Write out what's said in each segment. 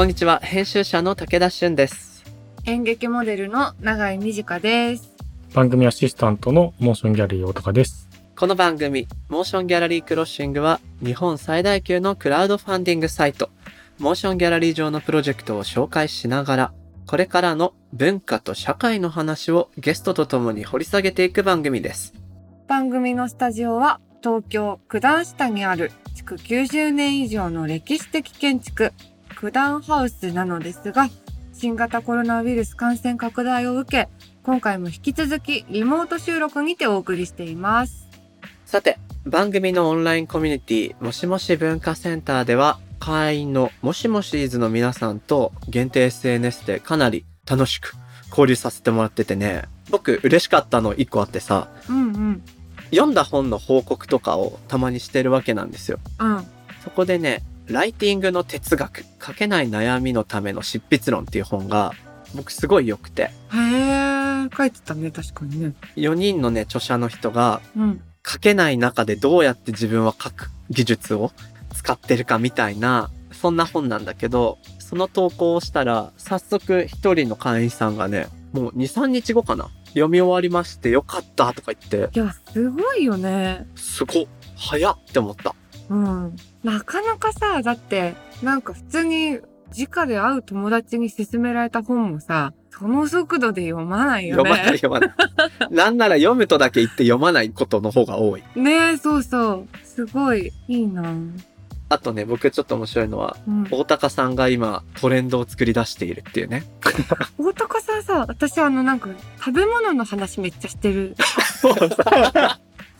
こんにちは、編集者の武田俊です。演劇モデルの永井美智香です。番組アシスタントのモーションギャラリー大高です。この番組、モーションギャラリークロッシングは、日本最大級のクラウドファンディングサイト、モーションギャラリー上のプロジェクトを紹介しながら、これからの文化と社会の話をゲストと共に掘り下げていく番組です。番組のスタジオは東京九段下にある築90年以上の歴史的建築九段ハウスなのですが、新型コロナウイルス感染拡大を受け、今回も引き続きリモート収録にてお送りしています。さて、番組のオンラインコミュニティ、もしもし文化センターでは、会員のもしもしーずの皆さんと限定 SNS でかなり楽しく交流させてもらっててね、僕嬉しかったの一個あってさ、うんうん。読んだ本の報告とかをたまにしてるわけなんですよ。うん。そこでね、ライティングの哲学、書けない悩みのための執筆論っていう本が、僕すごい良くて、へー、書いてたね、確かにね。4人のね、著者の人が、うん。書けない中でどうやって自分は書く技術を使ってるかみたいな、そんな本なんだけど、その投稿をしたら、早速一人の会員さんがね、もう2、3日後かな。読み終わりましてよかったとか言って、いや、すごいよね。すごっ早っって思った。うん。なかなかさ、だって、なんか普通に、直で会う友達に勧められた本もさ、その速度で読まないよ読まないね。読まない。なんなら読むとだけ言って読まないことの方が多い。ねえ、そうそう。すごい、いいなあとね、僕ちょっと面白いのは、うん。大高さんが今トレンドを作り出しているっていうね。大高さんさ、私あのなんか、食べ物の話めっちゃしてる。そ う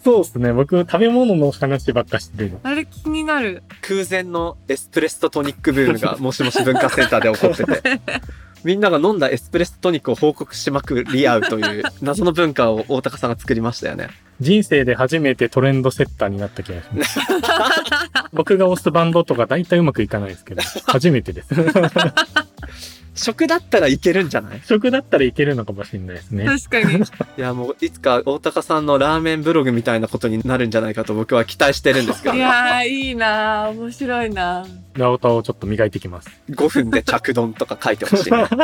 ですね。僕、食べ物の話ばっかしてるの。あれ気になる。空前のエスプレッソトニックブームがもしもし文化センターで起こってて。みんなが飲んだエスプレッソトニックを報告しまくり合うという謎の文化を大高さんが作りましたよね。人生で初めてトレンドセッターになった気がします。僕が推すバンドとか大体うまくいかないですけど、初めてです。食だったらいけるんじゃない？食だったらいけるのかもしれないですね。確かに。いやもういつか大高さんのラーメンブログみたいなことになるんじゃないかと僕は期待してるんですけどい、やー、いいなー面白いなーラオタをちょっと磨いてきます。5分で着丼とか書いてほしいね。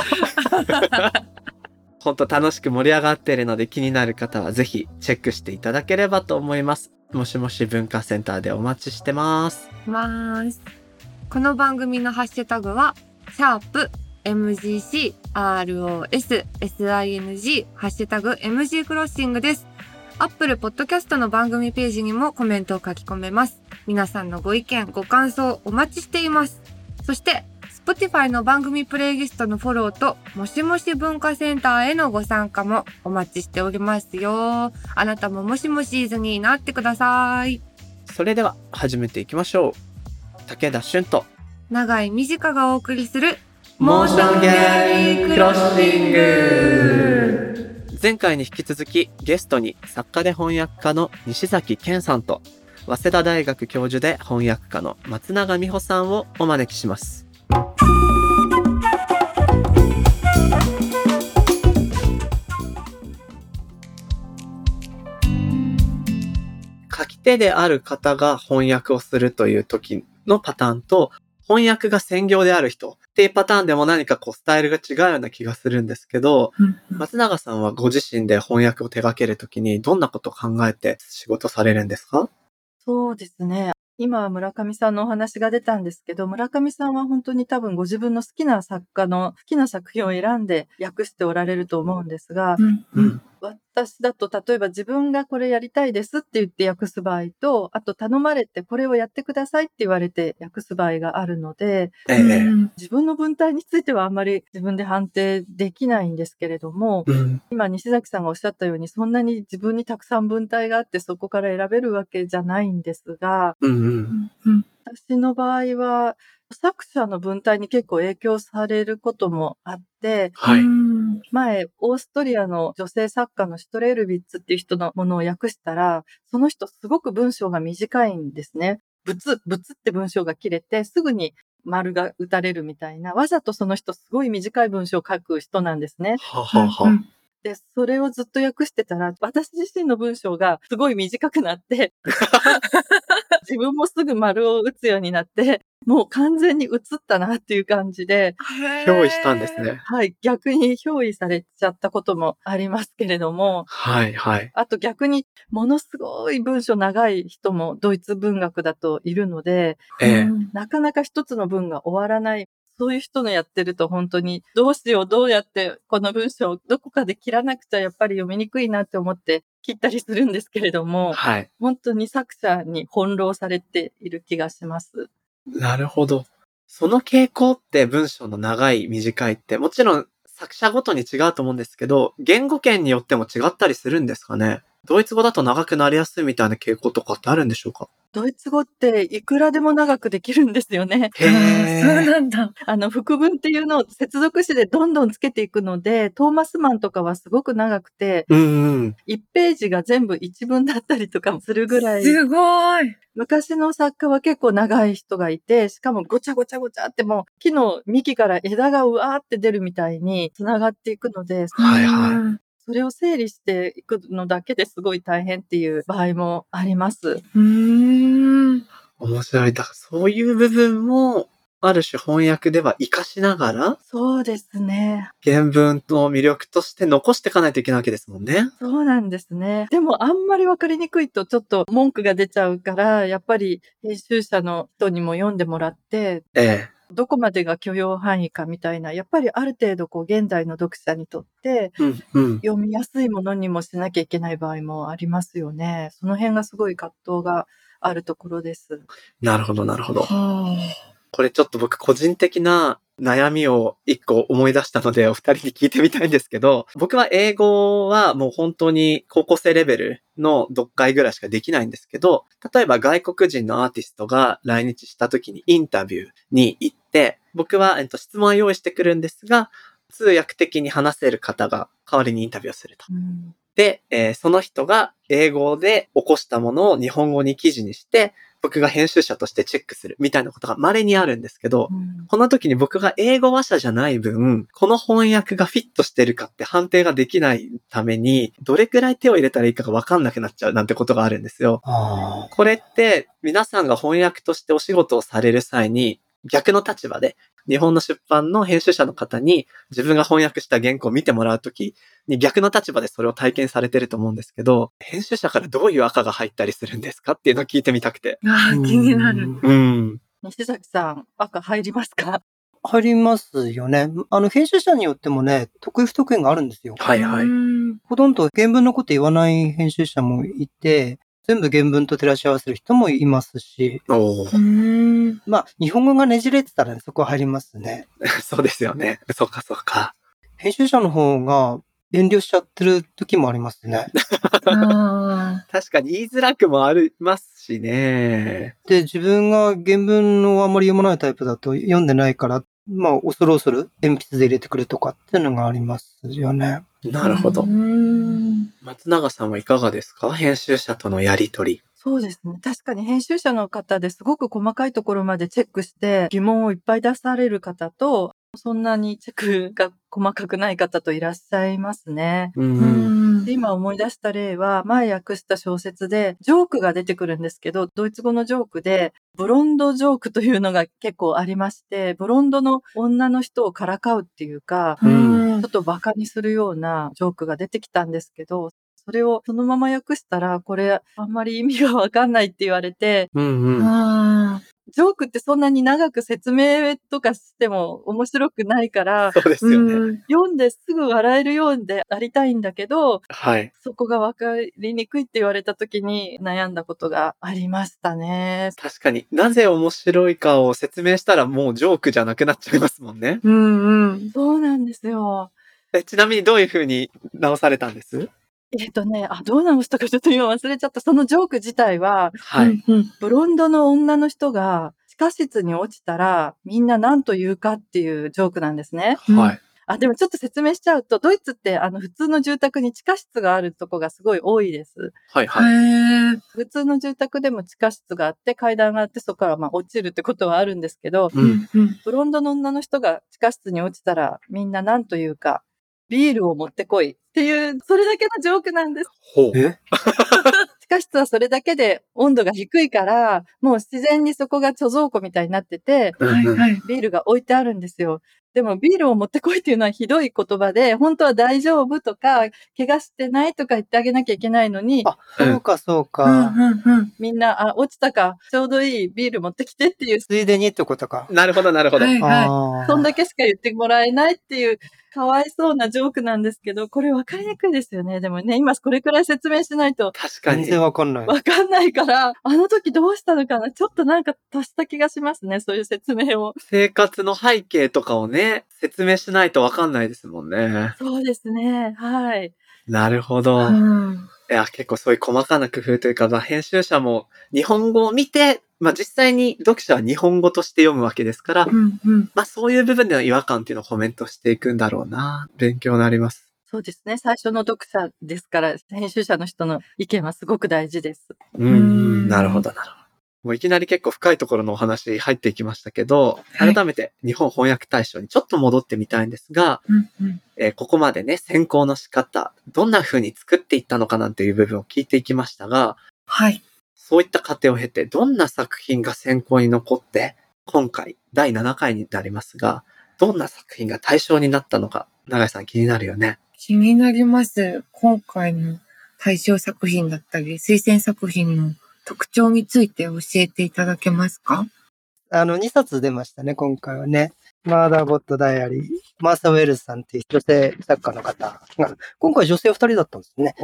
本当楽しく盛り上がっているので気になる方はぜひチェックしていただければと思います。もしもし文化センターでお待ちしてます。ます。この番組のハッシュタグは、シャープ MGC ROS SING ハッシュタグ MG クロッシングです。アップルポッドキャストの番組ページにもコメントを書き込めます。皆さんのご意見、ご感想お待ちしています。そして、Spotify の番組プレイリストのフォローと、もしもし文化センターへのご参加もお待ちしておりますよ。あなたももしもしーずになってください。それでは始めていきましょう。武田俊と長井美智香がお送りするモーションギャラリークロッシング前回に引き続きゲストに作家で翻訳家の西崎健さんと早稲田大学教授で翻訳家の松永美穂さんをお招きします。書き手である方が翻訳をするという時のパターンと、翻訳が専業である人っていうパターンでも何かこうスタイルが違うような気がするんですけど、松永さんはご自身で翻訳を手掛けるときにどんなことを考えて仕事されるんですか？そうですね。今は村上さんのお話が出たんですけど、村上さんは本当に多分ご自分の好きな作家の好きな作品を選んで訳しておられると思うんですが、うん。私だと例えば自分がこれやりたいですって言って訳す場合と、あと頼まれてこれをやってくださいって言われて訳す場合があるので、ええ。自分の文体についてはあんまり自分で判定できないんですけれども、うん。今西崎さんがおっしゃったようにそんなに自分にたくさん文体があってそこから選べるわけじゃないんですが、うんうん。私の場合は作者の文体に結構影響されることもあって、はい。前、オーストリアの女性作家のシュトレールビッツっていう人のものを訳したら、その人すごく文章が短いんですね。ぶつ、ぶつって文章が切れて、すぐに丸が打たれるみたいな、わざとその人すごい短い文章を書く人なんですね。ははは。で、それをずっと訳してたら、私自身の文章がすごい短くなって、自分もすぐ丸を打つようになって、もう完全に映ったなっていう感じで、憑依したんですね。はい、逆に憑依されちゃったこともありますけれども、はい、はい。あと逆にものすごい文章長い人もドイツ文学だといるので、ええなかなか一つの文が終わらない。そういう人のやってると本当にどうしようどうやってこの文章をどこかで切らなくちゃやっぱり読みにくいなって思って切ったりするんですけれども、はい。本当に作者に翻弄されている気がします。なるほど。その傾向って文章の長い短いって、もちろん作者ごとに違うと思うんですけど、言語圏によっても違ったりするんですかね？ドイツ語だと長くなりやすいみたいな傾向とかってあるんでしょうか？ドイツ語っていくらでも長くできるんですよね。へあーーそうなんだ。あの、副文っていうのを接続詞でどんどんつけていくので、トーマスマンとかはすごく長くて、うんうん。1ページが全部一文だったりとかもするぐらい、すごい。昔の作家は結構長い人がいて、しかもごちゃごちゃごちゃってもう木の幹から枝がうわーって出るみたいに繋がっていくので、はいはいうんそれを整理していくのだけですごい大変っていう場合もあります。うーん。面白い。だからそういう部分も、ある種翻訳では活かしながら、そうですね。原文の魅力として残していかないといけないわけですもんね。そうなんですね。でもあんまりわかりにくいとちょっと文句が出ちゃうから、やっぱり編集者の人にも読んでもらって、ええ。どこまでが許容範囲かみたいな、やっぱりある程度こう現在の読者にとってうん、うん。読みやすいものにもしなきゃいけない場合もありますよね。その辺がすごい葛藤があるところです。なるほど、なるほど。はこれちょっと僕個人的な悩みを一個思い出したのでお二人に聞いてみたいんですけど、僕は英語はもう本当に高校生レベルの読解ぐらいしかできないんですけど、例えば外国人のアーティストが来日した時にインタビューに行って、僕は、えっと、質問を用意してくるんですが、通訳的に話せる方が代わりにインタビューをすると。うんで、えーその人が英語で起こしたものを日本語に記事にして、僕が編集者としてチェックするみたいなことが稀にあるんですけど、うんこの時に僕が英語話者じゃない分、この翻訳がフィットしてるかって判定ができないために、どれくらい手を入れたらいいかがわかんなくなっちゃうなんてことがあるんですよ。あこれって皆さんが翻訳としてお仕事をされる際に逆の立場で日本の出版の編集者の方に自分が翻訳した原稿を見てもらうときに逆の立場でそれを体験されてると思うんですけど、編集者からどういう赤が入ったりするんですかっていうのを聞いてみたくて。あー、気になる。。うん。西崎さん、赤入りますか？入りますよね。あの、編集者によってもね、得意不得意があるんですよ。はいはい。うんほとんど原文のこと言わない編集者もいて、全部原文と照らし合わせる人もいますし。まあ、日本語がねじれてたら、ね、そこは入りますね。そうですよね。そうかそうか。編集者の方が遠慮しちゃってる時もありますね。あ確かに言いづらくもありますしね。で、自分が原文をあんまり読まないタイプだと読んでないから、まあ、恐る恐る鉛筆で入れてくるとかっていうのがありますよね。ーなるほどう。ん。松永さんはいかがですか？編集者とのやりとり。そうですね。確かに編集者の方ですごく細かいところまでチェックして疑問をいっぱい出される方と、そんなにチェックが細かくない方といらっしゃいますね。う。うんんで今思い出した例は、前訳した小説で、ジョークが出てくるんですけど、ドイツ語のジョークで、ブロンドジョークというのが結構ありまして、ブロンドの女の人をからかうっていうか、うんちょっと馬鹿にするようなジョークが出てきたんですけど、それをそのまま訳したら、これあんまり意味がわかんないって言われて、うんうん。あジョークってそんなに長く説明とかしても面白くないから、そうですーよね。うん読んですぐ笑えるようでありたいんだけど、はい。そこがわかりにくいって言われた時に悩んだことがありましたね。確かになぜ面白いかを説明したらもうジョークじゃなくなっちゃいますもんね。うんうん。そうなんですよ。えちなみにどういう風に直されたんです？えっ、とね、あ、どう直したかちょっと今忘れちゃった。そのジョーク自体は、はい。ブロンドの女の人が地下室に落ちたらみんな何と言うかっていうジョークなんですね。うんはい。あ、でもちょっと説明しちゃうと、ドイツってあの普通の住宅に地下室があるとこがすごい多いです。はい。はい。へえ。普通の住宅でも地下室があって階段があってそこからまあ落ちるってことはあるんですけど、うん。うん。ブロンドの女の人が地下室に落ちたらみんな何と言うか、ビールを持ってこいっていう、それだけのジョークなんです。ほう。え？地下室はそれだけで温度が低いから、もう自然にそこが貯蔵庫みたいになってて、はいはい。ビールが置いてあるんですよ。でもビールを持ってこいっていうのはひどい言葉で、本当は大丈夫とか、怪我してないとか言ってあげなきゃいけないのに、あ、そうかそううんか。うんうん。みんな、あ、落ちたか、ちょうどいいビール持ってきてっていう、ついでにってことか。なるほど、なるほど。はいはい。そんだけしか言ってもらえないっていう、かわいそうなジョークなんですけど、これ分かりにくいですよね。でもね、今これくらい説明しないと確かに。全然わかんない。分かんないから、あの時どうしたのかなちょっとなんか足した気がしますね、そういう説明を。生活の背景とかをね、説明しないとわかんないですもんね。そうですね、はい。なるほど。うんいや、結構そういう細かな工夫というか、まあ、編集者も日本語を見て、まあ実際に読者は日本語として読むわけですから、うんうん。まあそういう部分での違和感っていうのをコメントしていくんだろうな。勉強になります。そうですね、最初の読者ですから、編集者の人の意見はすごく大事です。うんうんなるほど、なるほど。もういきなり結構深いところのお話入っていきましたけど、はい改めて日本翻訳大賞にちょっと戻ってみたいんですが、うんうん。えーここまでね、選考の仕方、どんな風に作っていったのかなんていう部分を聞いていきましたが、はい。そういった過程を経て、どんな作品が選考に残って、今回、第7回になりますが、どんな作品が対象になったのか、長井さん気になるよね。気になります。今回の対象作品だったり、推薦作品の特徴について教えていただけますか？あの、2冊出ましたね、今回はね。マーダーボットダイアリー、マーサ・ウェルズさんっていう女性作家の方が、今回女性2人だったんですね。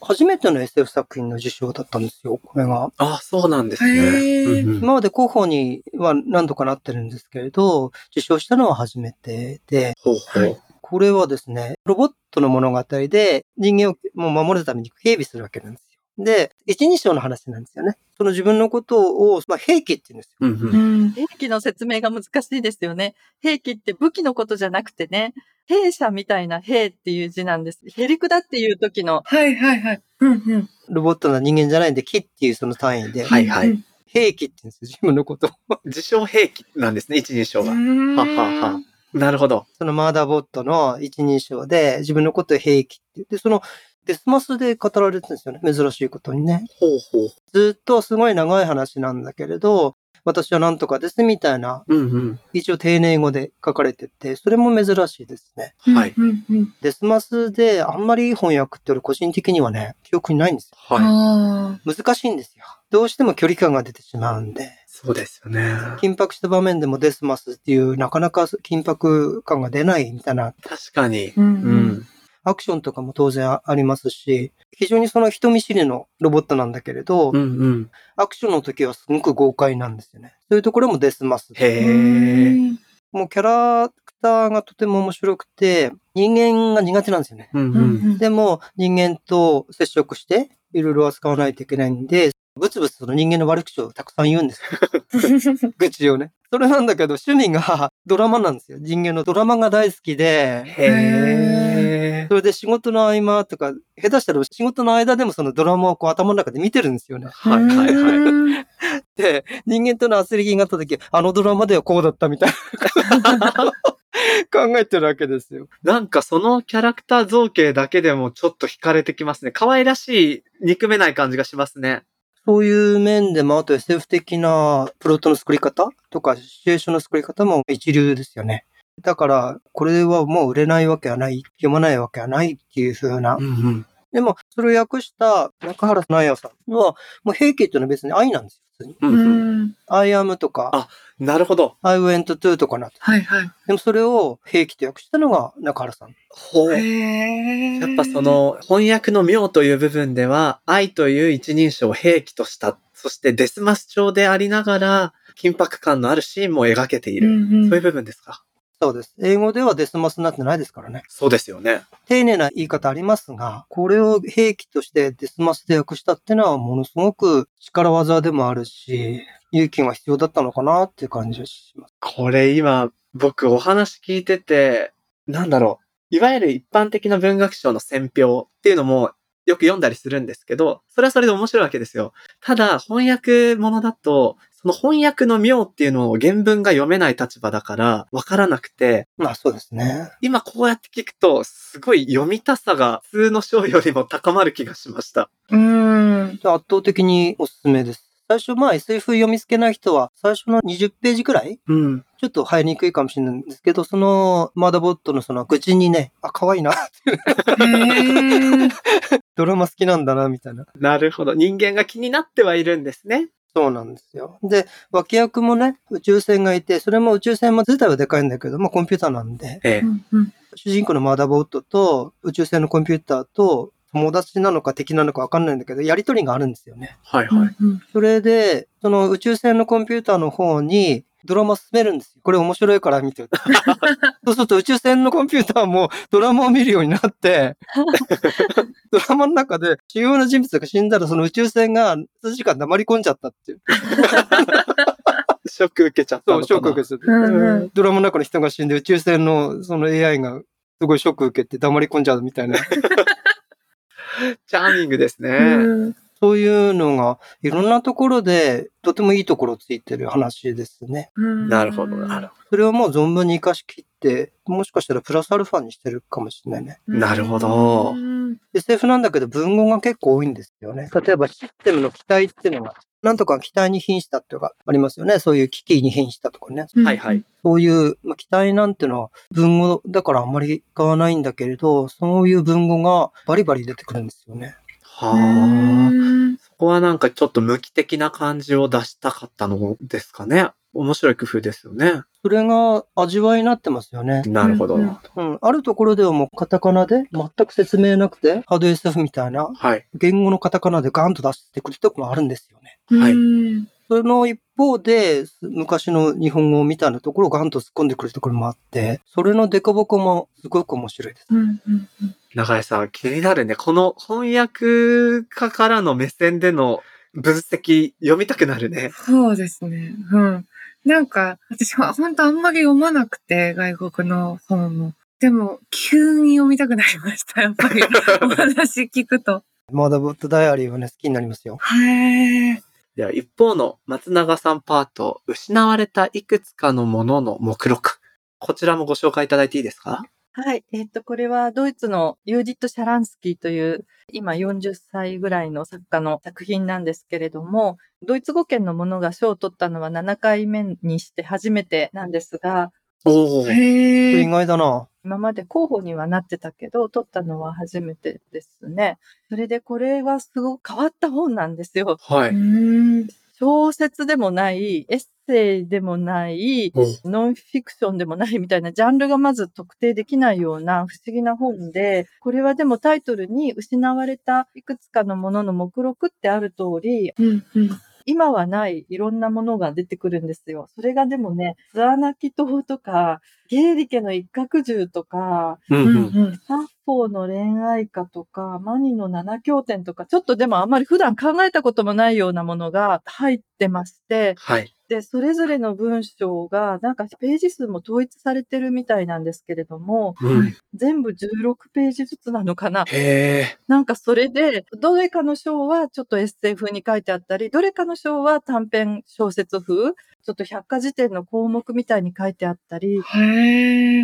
初めての SF 作品の受賞だったんですよ、これが。あ、そうなんですね。今まで候補には何度かなってるんですけれど、受賞したのは初めてで、ほうほう。これはですね、ロボットの物語で人間をもう守るために警備するわけなんですよ。で、一人称の話なんですよね。その自分のことを、まあ、兵器って言うんですよ。うん。兵器の説明が難しいですよね。兵器って武器のことじゃなくてね、兵者みたいな兵っていう字なんです。ヘリクだっていう時の、はいはいはい。うんうん。ロボットの人間じゃないんで、木っていうその単位で、はいはいうん兵器って言うんですよ、自分のことを。自称兵器なんですね、一人称うは。んははは。なるほど。そのマーダーボットの一人称で、自分のことを兵器って言って、そのデスマスで語られてるんですよね。珍しいことにね。ほうほう。ずっとすごい長い話なんだけれど、私はなんとかですみたいな、うん一応丁寧語で書かれてて、それも珍しいですね。うん。はい。うんうん。デスマスであんまりいい翻訳って俺個人的にはね、記憶にないんですよ。はい。あ難しいんですよ。どうしても距離感が出てしまうんで。そうですよね。緊迫した場面でもデスマスっていうなかなか緊迫感が出ないみたいな確かに。ーうんううん。ん。アクションとかも当然ありますし、非常にその人見知りのロボットなんだけれど、うんうん。アクションの時はすごく豪快なんですよね。そういうところもデスマス。へもうキャラクターがとても面白くて、人間が苦手なんですよね。うんううん。でも人間と接触していろいろ扱わないといけないんで、ブツブツその人間の悪口をたくさん言うんですよ。愚痴をね。それなんだけど趣味がドラマなんですよ。人間のドラマが大好きで、へえ。それで仕事の合間とか、下手したら仕事の間でもそのドラマをこう頭の中で見てるんですよね。はいはいはい。い。で、人間との圧力があった時、あのドラマではこうだったみたいな考えてるわけですよ。なんかそのキャラクター造形だけでもちょっと惹かれてきますね。可愛らしい、憎めない感じがしますね。そういう面でも、あと SF 的なプロットの作り方とか、シチュエーションの作り方も一流ですよね。だから、これはもう売れないわけはない、読まないわけはないっていう風な。んうん。でも、それを訳した中原直也さんは、もう平家っていうのは別に愛なんですよ。普通に。ううん。I am とか、あなるほど。I went to とかなって。はいはい。でもそれを兵器と訳したのが中原さん。ほう。やっぱそ、の翻訳の妙という部分では、愛という一人称を兵器とした、そしてデスマス調でありながら、緊迫感のあるシーンも描けている。うんうんそういう部分ですか？そうです。英語ではデスマスになってないですからね。そうですよね。丁寧な言い方ありますが、これを兵器としてデスマスで訳したっていうのはものすごく力技でもあるし、勇気が必要だったのかなっていう感じがします。これ今、僕お話聞いてて、なんだろう。いわゆる一般的な文学賞の選評っていうのもよく読んだりするんですけど、それはそれで面白いわけですよ。ただ、翻訳物だと、その翻訳の妙っていうのを原文が読めない立場だからわからなくて、まあそうですね。今こうやって聞くと、すごい読みたさが普通の章よりも高まる気がしました。うーん。圧倒的におすすめです。最初、まあ SF 読みつけない人は、最初の20ページくらいうん。ちょっと入りにくいかもしれないんですけど、そのマーダーボットのその愚痴にね、あ、可愛いな、へー ドラマ好きなんだな、みたいな。なるほど。人間が気になってはいるんですね。そうなんですよ。で、脇役もね、宇宙船がいて、それも宇宙船も自体はでかいんだけど、まあコンピューターなんで、ええ主人公のマーダーボットと宇宙船のコンピューターと友達なのか敵なのかわかんないんだけど、やりとりがあるんですよね。はいはい。うんそれで、その宇宙船のコンピューターの方にドラマ進めるんですよ。これ面白いから見て。そうすると宇宙船のコンピューターもドラマを見るようになって、ドラマの中で主要な人物が死んだらその宇宙船が数時間黙り込んじゃったっていう。ショック受けちゃったそう、のかな。ショック受けてうんうんドラマの中の人が死んで宇宙船のその AI がすごいショック受けて黙り込んじゃうみたいな。チャーミングですね。うんそういうのがいろんなところでとてもいいところついてる話ですね。うんなるほど、なるほそれをもう存分に活かしきって、もしかしたらプラスアルファにしてるかもしれないね。なるほどうん SF なんだけど文語が結構多いんですよね。例えばシステムの機体っていうのが、なんとか機体に瀕したっていうのがありますよね。そういう機器に瀕したとかね。ど。はいはい。。そういう、まあ、機体なんてのは文語だからあんまり使わないんだけれど、そういう文語がバリバリ出てくるんですよね。はあ。そこはなんかちょっと無機的な感じを出したかったのですかね。面白い工夫ですよね。それが味わいになってますよね。なるほど。うんうん。あるところではもうカタカナで全く説明なくて、ハード SF みたいなはい。言語のカタカナでガンと出してくるところもあるんですよね。はいうんその一方で、昔の日本語みたいなところをガンと突っ込んでくるところもあって、それのデコボコもすごく面白いです。うんうんうん長井さん、気になるね。この翻訳家からの目線での分析、読みたくなるね。そうですね。うん。なんか、私は本当あんまり読まなくて、外国の本も。でも、急に読みたくなりました。やっぱり、お話聞くと。マーダーボットダイアリーはね、好きになりますよ。へー。では、一方の松永さんパート、失われたいくつかのものの目録。こちらもご紹介いただいていいですか？はい。えっ、と、これはドイツのユーディット・シャランスキーという、今40歳ぐらいの作家の作品なんですけれども、ドイツ語圏のものが賞を取ったのは7回目にして初めてなんですが、おお。へー。意外だな。今まで候補にはなってたけど、取ったのは初めてですね。それでこれはすごく変わった本なんですよ。はい。うん小説でもない、エッセイでもない、おノンフィクションでもないみたいなジャンルがまず特定できないような不思議な本で、これはでもタイトルに失われたいくつかのものの目録ってある通り、うんうん今はないいろんなものが出てくるんですよ。それがでもね、ツアナキ島とか、ゲーリケの一角獣とか、うんうんうん。サッフォーの恋愛歌とか、マニの七経典とか、ちょっとでもあんまり普段考えたこともないようなものが入ってまして、はい。で、それぞれの文章が、なんかページ数も統一されてるみたいなんですけれども、うん。全部16ページずつなのかな。なんかそれで、どれかの章はちょっとエッセイ風に書いてあったり、どれかの章は短編小説風、ちょっと百科事典の項目みたいに書いてあったり。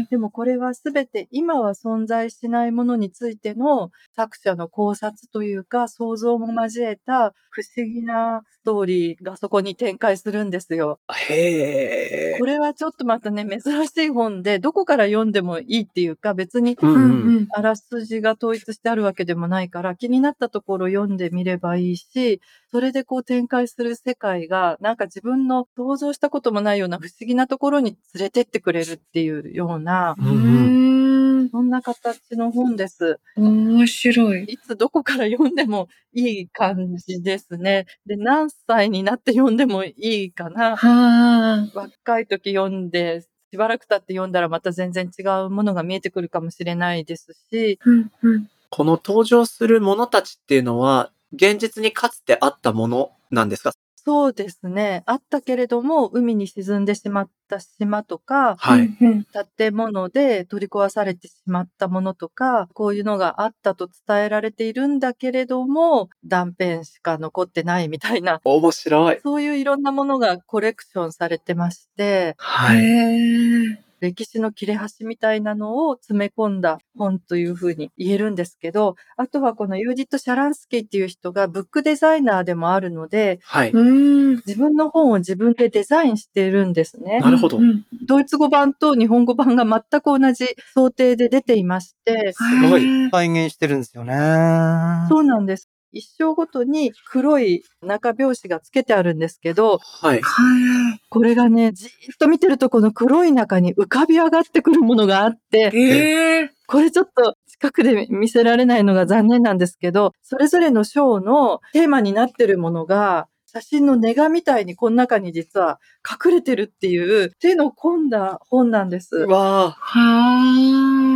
でもこれはすべて今は存在しないものについての作者の考察というか想像も交えた不思議なストーリーがそこに展開するんですよ。へえこ。れはちょっとまたね、珍しい本で、どこから読んでもいいっていうか、別にうんううん。んあらすじが統一してあるわけでもないから、気になったところ読んでみればいいし、それでこう展開する世界が、なんか自分の想像したこともないような不思議なところに連れてってくれるっていうような、ううんうん。ん。そんな形の本です。面白い。いつどこから読んでもいい感じですね。で、何歳になって読んでもいいかな。は若い時読んで、しばらく経って読んだらまた全然違うものが見えてくるかもしれないですし、ー。うんうんこの登場するものたちっていうのは、現実にかつてあったものなんですか？そうですね。あったけれども、海に沈んでしまった島とか、はい。うん建物で取り壊されてしまったものとか、こういうのがあったと伝えられているんだけれども、断片しか残ってないみたいな、面白い。そういういろんなものがコレクションされてまして、はい。歴史の切れ端みたいなのを詰め込んだ本というふうに言えるんですけど、あとはこのユージット・シャランスキーっていう人がブックデザイナーでもあるので、はい。うん。自分の本を自分でデザインしているんですね。なるほどうんドイツ語版と日本語版が全く同じ想定で出ていまして、すごい再現してるんですよね。そうなんです。一章ごとに黒い中表紙がつけてあるんですけど、はい。はこれがね、じーっと見てるとこの黒い中に浮かび上がってくるものがあってい。、ええこれちょっと近くで見せられないのが残念なんですけど、それぞれの章のテーマになってるものが、写真のネガみたいにこの中に実は隠れてるっていう手の込んだ本なんです。うわあ、はあ。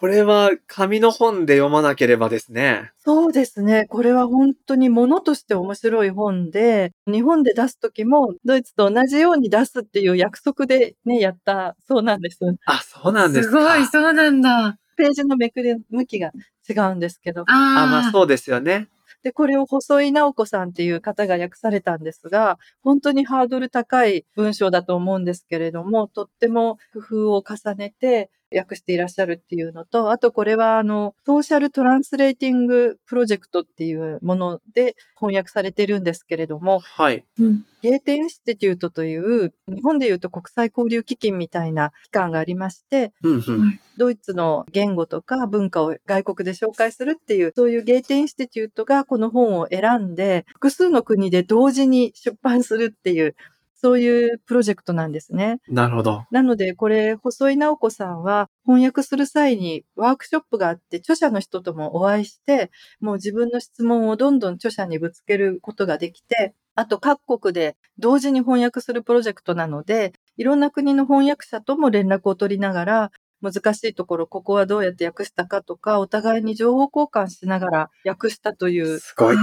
これは紙の本で読まなければですね。そうですね。これは本当に物として面白い本で、日本で出すときもドイツと同じように出すっていう約束でね、やったそうなんです。あ、そうなんですか。すごい、そうなんだ。ページのめくり向きが違うんですけど。ああ、まああ。そうですよね。で、これを細井直子さんっていう方が訳されたんですが、本当にハードル高い文章だと思うんですけれども、とっても工夫を重ねて訳していらっしゃるっていうのと、あとこれはあの、ソーシャルトランスレーティングプロジェクトっていうもので翻訳されてるんですけれども、はい。うんゲーテインスティテュートという、日本でいうと国際交流基金みたいな機関がありまして、うんうん。ドイツの言語とか文化を外国で紹介するっていう、そういうゲーテインスティテュートがこの本を選んで、複数の国で同時に出版するっていう、そういうプロジェクトなんですね。なるほど。なので、これ、細井直子さんは翻訳する際にワークショップがあって、著者の人ともお会いして、もう自分の質問をどんどん著者にぶつけることができて、あと各国で同時に翻訳するプロジェクトなので、いろんな国の翻訳者とも連絡を取りながら、難しいところ、ここはどうやって訳したかとか、お互いに情報交換しながら訳したという、すごい。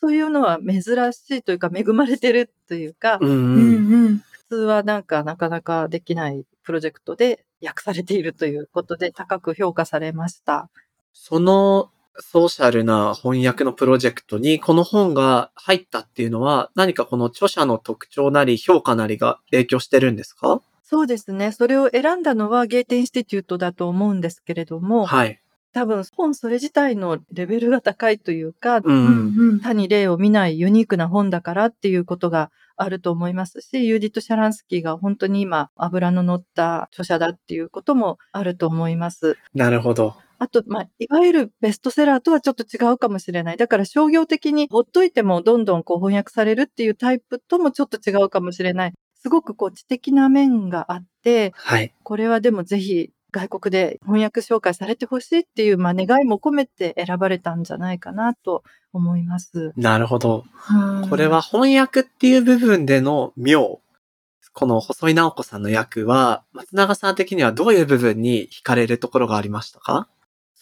そういうのは珍しいというか、恵まれてるというか、う。んうん。普通はなんかなかなかできないプロジェクトで訳されているということで高く評価されました。そのソーシャルな翻訳のプロジェクトにこの本が入ったっていうのは何かこの著者の特徴なり評価なりが影響してるんですか？そうですね。それを選んだのはゲーテインスティテュートだと思うんですけれども、はい。多分本それ自体のレベルが高いというか、うん他に例を見ないユニークな本だからっていうことがあると思いますし、ユーディット・シャランスキーが本当に今油の乗った著者だっていうこともあると思います。なるほど。あと、まあ、いわゆるベストセラーとはちょっと違うかもしれない。だから商業的にほっといてもどんどんこう翻訳されるっていうタイプともちょっと違うかもしれない。すごくこう知的な面があって、はい。これはでもぜひ外国で翻訳紹介されてほしいっていう、まあ、願いも込めて選ばれたんじゃないかなと思います。なるほど。はあこれは翻訳っていう部分での妙。この細井直子さんの役は、松永さん的にはどういう部分に惹かれるところがありましたか？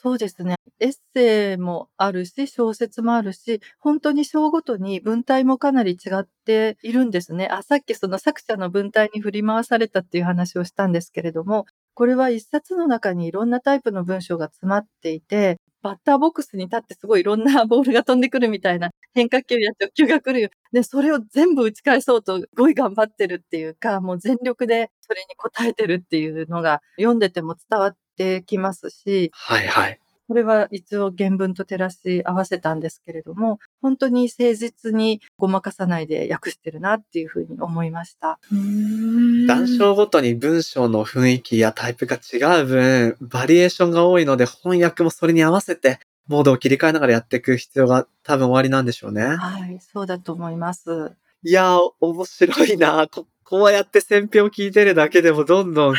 そうですね。エッセイもあるし、小説もあるし、本当に章ごとに文体もかなり違っているんですね。あ、さっきその作者の文体に振り回されたっていう話をしたんですけれども、これは一冊の中にいろんなタイプの文章が詰まっていて、バッターボックスに立ってすごいいろんなボールが飛んでくるみたいな変化球や直球が来るよ。で、それを全部打ち返そうとすごい頑張ってるっていうか、もう全力でそれに応えてるっていうのが読んでても伝わってきますし、はいはい。これは一応原文と照らし合わせたんですけれども、本当に誠実にごまかさないで訳してるなっていうふうに思いました。うーん談笑ごとに文章の雰囲気やタイプが違う分、バリエーションが多いので翻訳もそれに合わせて、モードを切り替えながらやっていく必要が多分終わりなんでしょうね。はい、そうだと思います。いやー、面白いなこ こうやって選評聞いてるだけでもどんどん。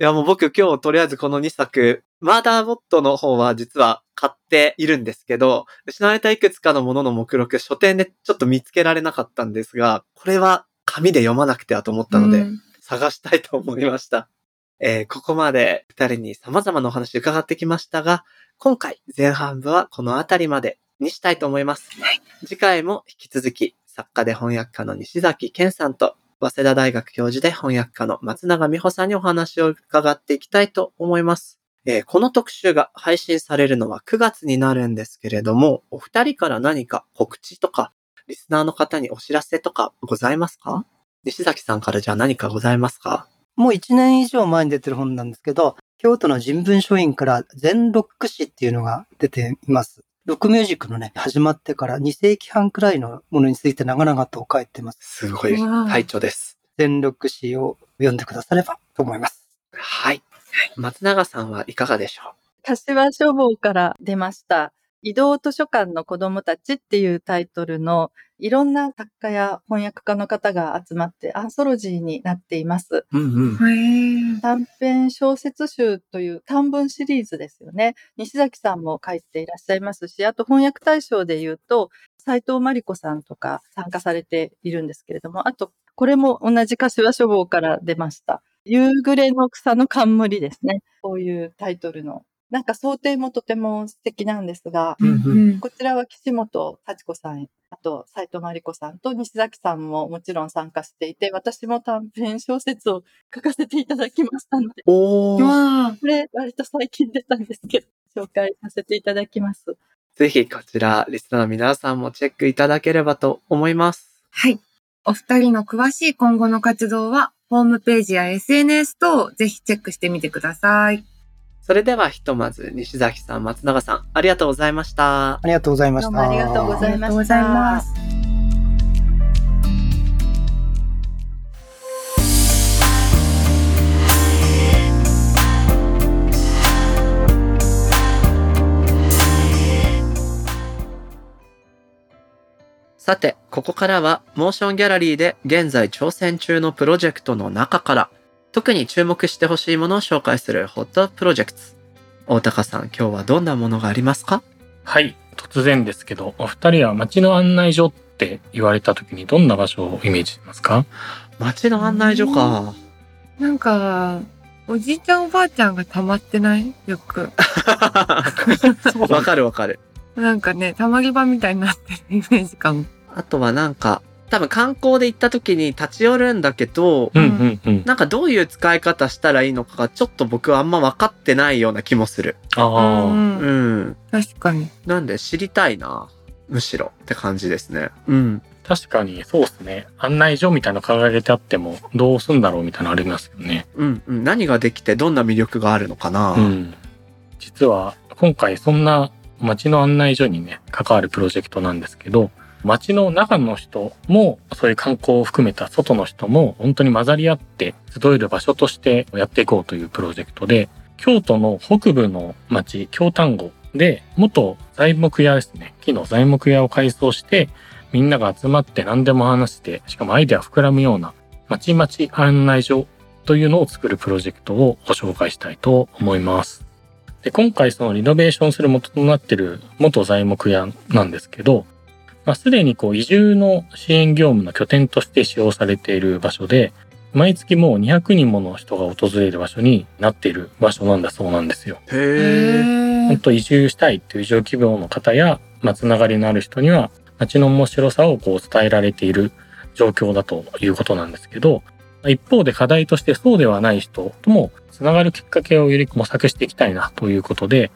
いや、もう僕今日とりあえずこの2作、マーダーボットの方は実は買っているんですけど、失われたいくつかのものの目録、書店でちょっと見つけられなかったんですが、これは紙で読まなくてはと思ったので、うん探したいと思いました。えーここまで二人に様々なお話伺ってきましたが、今回前半部はこのあたりまで。にしたいと思います。次回も引き続き、作家で翻訳家の西崎健さんと、早稲田大学教授で翻訳家の松永美穂さんにお話を伺っていきたいと思います。えーこの特集が配信されるのは9月になるんですけれども、お二人から何か告知とか、リスナーの方にお知らせとかございますか？西崎さんからじゃあ何かございますか？もう1年以上前に出てる本なんですけど、京都の人文書院から全ロック誌っていうのが出ています。ロックミュージックのね、始まってから2世紀半くらいのものについて長々と書いてます。すごい、わあ体調です。全ロック誌を読んでくださればと思います。はい。松永さんはいかがでしょ柏書房から出ました。移動図書館の子供たちっていうタイトルのいろんな作家や翻訳家の方が集まってアンソロジーになっています。ううんうん。へえ。短編小説集という短文シリーズですよね。西崎さんも書いていらっしゃいますし、あと翻訳大賞で言うと、斉藤真理子さんとか参加されているんですけれども、あと、これも同じ柏書房から出ました。夕暮れの草の冠ですね。こういうタイトルの。なんか想定もとても素敵なんですが、うんうんこちらは岸本幸子さん、あと斉藤真理子さんと西崎さんももちろん参加していて、私も短編小説を書かせていただきましたので、お。これ割と最近出たんですけど、紹介させていただきます。ぜひこちら、リスナーの皆さんもチェックいただければと思います。はい。お二人の詳しい今後の活動は、ホームページや SNS 等をぜひチェックしてみてください。それではひとまず西崎さん、松永さん、ありがとうございました。ありがとうございました。どうもありがとうございましたありがとうございます。さて、ここからは、モーションギャラリーで現在挑戦中のプロジェクトの中から、特に注目してほしいものを紹介するホットプロジェクト。大高さん、今日はどんなものがありますか？はい。突然ですけど、お二人は街の案内所って言われた時にどんな場所をイメージしますか？街の案内所か。なんか、おじいちゃんおばあちゃんが溜まってない？よく。わかるわかる。なんかね、溜まり場みたいになってるイメージかも。あとはなんか、多分観光で行った時に立ち寄るんだけど、うんうんうん。なんかどういう使い方したらいいのかがちょっと僕はあんま分かってないような気もする。ああ、うん。確かに。なんで知りたいな。むしろって感じですね。うん。確かにそうですね。案内所みたいなの掲げてあってもどうすんだろうみたいなのありますよね。うんうん。何ができてどんな魅力があるのかな。うん。実は今回そんな街の案内所にね、関わるプロジェクトなんですけど、街の中の人も、そういう観光を含めた外の人も本当に混ざり合って集える場所としてやっていこうというプロジェクトで、京都の北部の町、京丹後で、元材木屋ですね。木の材木屋を改装して、みんなが集まって何でも話して、しかもアイデア膨らむような、町々案内所というのを作るプロジェクトをご紹介したいと思います。で、今回そのリノベーションする元となっている元材木屋なんですけど、まあ、すでにこう移住の支援業務の拠点として使用されている場所で、毎月もう200人もの人が訪れる場所になっている場所なんだそうなんですよ。へえ。本当移住したいという移住希望の方や、まあ、つながりのある人には、街の面白さをこう伝えられている状況だということなんですけど、一方で課題としてそうではない人ともつながるきっかけをより模索していきたいなということで、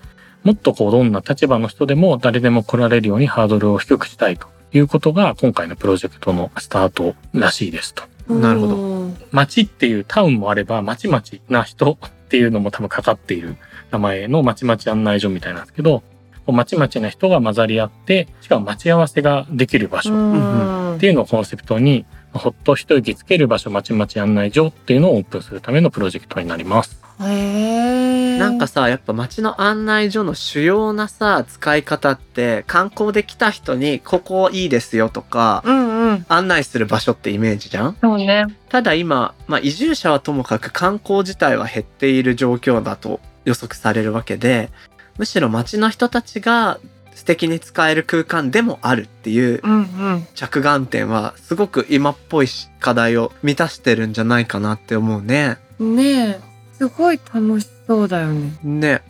もっとこうどんな立場の人でも誰でも来られるようにハードルを低くしたいということが今回のプロジェクトのスタートらしいですと。なるほどど。町っていうタウンもあれば、町々な人っていうのも多分かかっている名前の町々案内所みたいなんですけど、町々な人が混ざり合って、しかも待ち合わせができる場所うんっていうのをコンセプトに、ほっと一息つける場所、町々案内所っていうのをオープンするためのプロジェクトになります。なんかさ、やっぱ街の案内所の主要なさ、使い方って、観光で来た人に、ここいいですよとか、うんうん。案内する場所ってイメージじゃん？そうね。ただ今、まあ移住者はともかく観光自体は減っている状況だと予測されるわけで、むしろ街の人たちが素敵に使える空間でもあるっていう。着眼点はすごく今っぽいし課題を満たしてるんじゃないかなって思うね。ねえ。すごい楽しそうだよね。ね。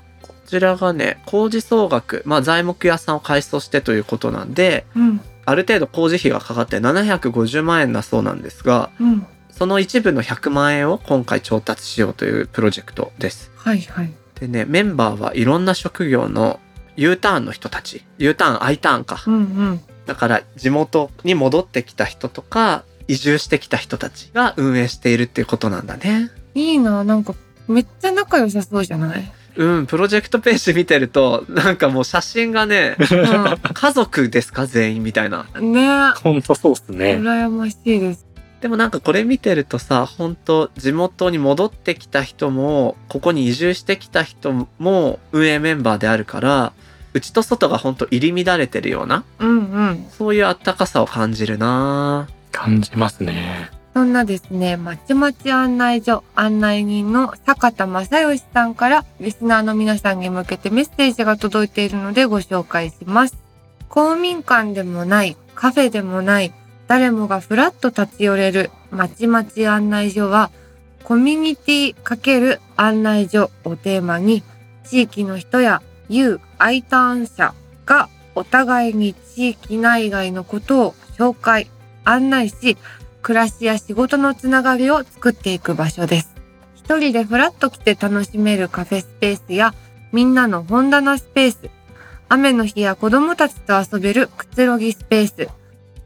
ちらがね、工事総額、まあ材木屋さんを改装してということなんで、うん。ある程度工事費がかかって750万円だそうなんですが、うん。その一部の100万円を今回調達しようというプロジェクトです。はいはい。でね、メンバーはいろんな職業の U ターンの人たち、U ターン、I ターンかう。んうん。だから地元に戻ってきた人とか、移住してきた人たちが運営しているっていうことなんだね。いいな、なんか、めっちゃ仲良さそうじゃない？うん、プロジェクトページ見てると、なんかもう写真がね、家族ですか全員みたいな。うん。ねほんとそうっすね。羨ましいです。でもなんかこれ見てるとさ、本当地元に戻ってきた人も、ここに移住してきた人も運営メンバーであるから、内と外が本当入り乱れてるような、うんうん。そういうあったかさを感じるな感じますね。そんなですね、まちまち案内所案内人の坂田正義さんからリスナーの皆さんに向けてメッセージが届いているのでご紹介します。公民館でもない、カフェでもない、誰もがふらっと立ち寄れるまちまち案内所は、コミュニティ×案内所をテーマに、地域の人や U、I ターン者がお互いに地域内外のことを紹介、案内し、暮らしや仕事のつながりを作っていく場所です。一人でフラッと来て楽しめるカフェスペースや、みんなの本棚スペース、雨の日や子供たちと遊べるくつろぎスペース、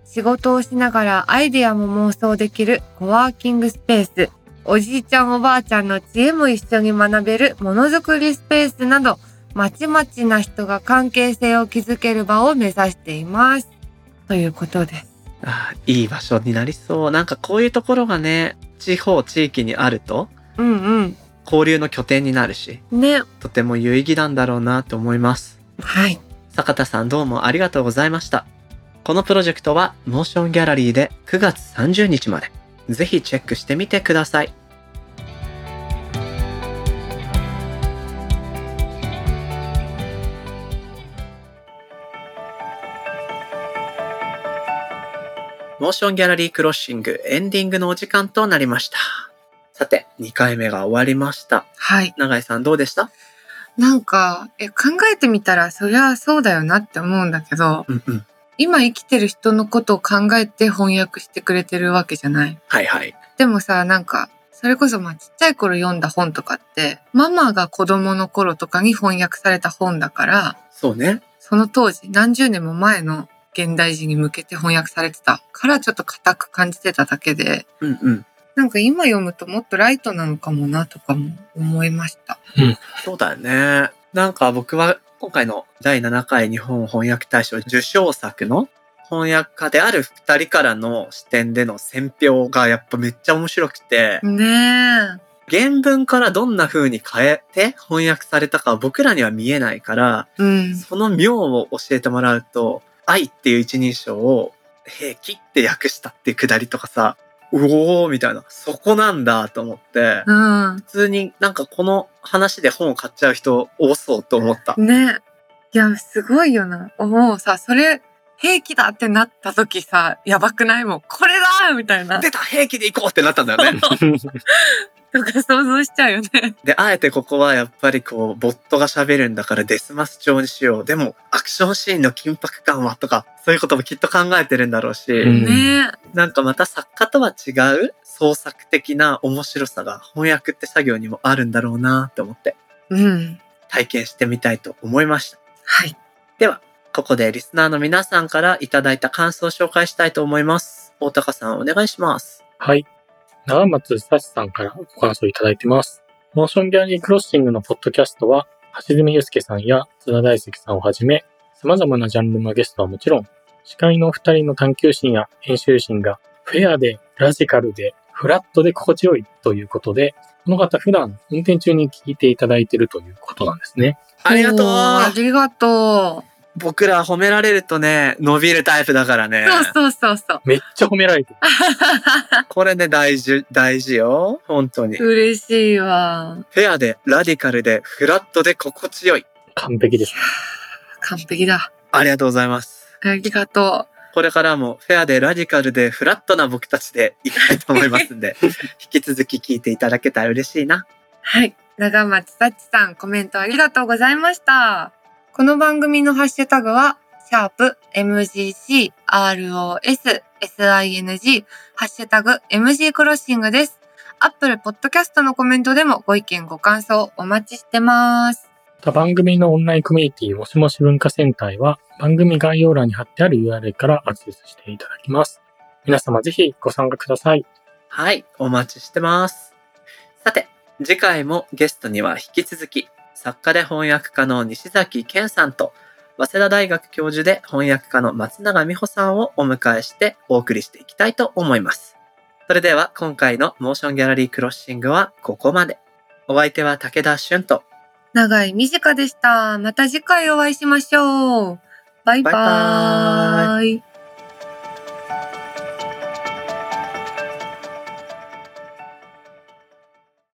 仕事をしながらアイデアも妄想できるコワーキングスペース、おじいちゃんおばあちゃんの知恵も一緒に学べるものづくりスペースなど、まちまちな人が関係性を築ける場を目指しています。ということです。あーいい場所になりそう。なんかこういうところがね、地方、地域にあると、うん交流の拠点になるし、うん。ね。とても有意義なんだろうなと思います。はい。坂田さんどうもありがとうございました。このプロジェクトはモーションギャラリーで9月30日まで。ぜひチェックしてみてください。モーションギャラリークロッシングエンディングのお時間となりました。さて、2回目が終わりました。はい。永井さんどうでした？なんか、え、考えてみたら、そりゃそうだよなって思うんだけど、うんうん。今生きてる人のことを考えて翻訳してくれてるわけじゃない。はいはい。でもさ、なんか、それこそまあちっちゃい頃読んだ本とかって、ママが子供の頃とかに翻訳された本だから、そうね。その当時、何十年も前の現代人に向けて翻訳されてたからちょっと硬く感じてただけで、うんうん。なんか今読むともっとライトなのかもなとかも思いました。そうだよね。なんか僕は今回の第7回日本翻訳大賞受賞作の翻訳家である二人からの視点での選評がやっぱめっちゃ面白くて、ねえ。原文からどんな風に変えて翻訳されたかは僕らには見えないから、うん。その妙を教えてもらうと、愛っていう一人称を平気って訳したっていうくだりとかさ、うおーみたいな、そこなんだと思って、うん。普通になんかこの話で本を買っちゃう人多そうと思った。ね。いや、すごいよな。もうさ、それ、兵器だってなった時さ、やばくない？もん。これだみたいな。出た平気で行こうってなったんだよね。とか想像しちゃうよね。で、あえてここはやっぱりこう、ボットが喋るんだからデスマス調にしよう。でも、アクションシーンの緊迫感はとか、そういうこともきっと考えてるんだろうし、うんねなんかまた作家とは違う創作的な面白さが翻訳って作業にもあるんだろうなって思ってうん。体験してみたいと思いました。はい。では、ここでリスナーの皆さんからいただいた感想を紹介したいと思います。大高さんお願いします。はい。長松久志さんからご感想いただいてます。モーションギャラリークロッシングのポッドキャストは、橋爪祐介さんや津田大輔さんをはじめ、様々なジャンルのゲストはもちろん、司会のお二人の探求心や編集心が、フェアで、ラジカルで、フラットで心地よいということで、この方普段運転中に聞いていただいているということなんですね。ありがとおーあうりがと僕ら褒められるとね、伸びるタイプだからねう。。そうそうそうそう。めっちゃ褒められてる。これね、大事、大事よ。本当に。フ嬉しいわ。ェアで、ラディカルで、フラットで心地よい。完璧です。完璧だ。ありがとうございます。ありがとこれからもフェアでラディカルでフラットな僕たちでいきたいと思いますんで、引き続き聞いていただけたら嬉しいな。う。はい。長松幸さん、コメントありがとうございました。この番組のハッシュタグは、シャープ MGC ROS SING ハッシュタグ MG クロッシングです。アップルポッドキャストのコメントでもご意見ご感想お待ちしてます。番組のオンラインコミュニティもしもし文化センターへは番組概要欄に貼ってある URL からアクセスしていただきます。皆様ぜひご参加ください。はい、お待ちしてます。さて、次回もゲストには引き続き、作家で翻訳家の西崎健さんと、早稲田大学教授で翻訳家の松永美穂さんをお迎えしてお送りしていきたいと思います。それでは今回のモーションギャラリークロッシングはここまで。お相手は武田俊と、長い短でした。また次回お会いしましょう。バイババイバーイ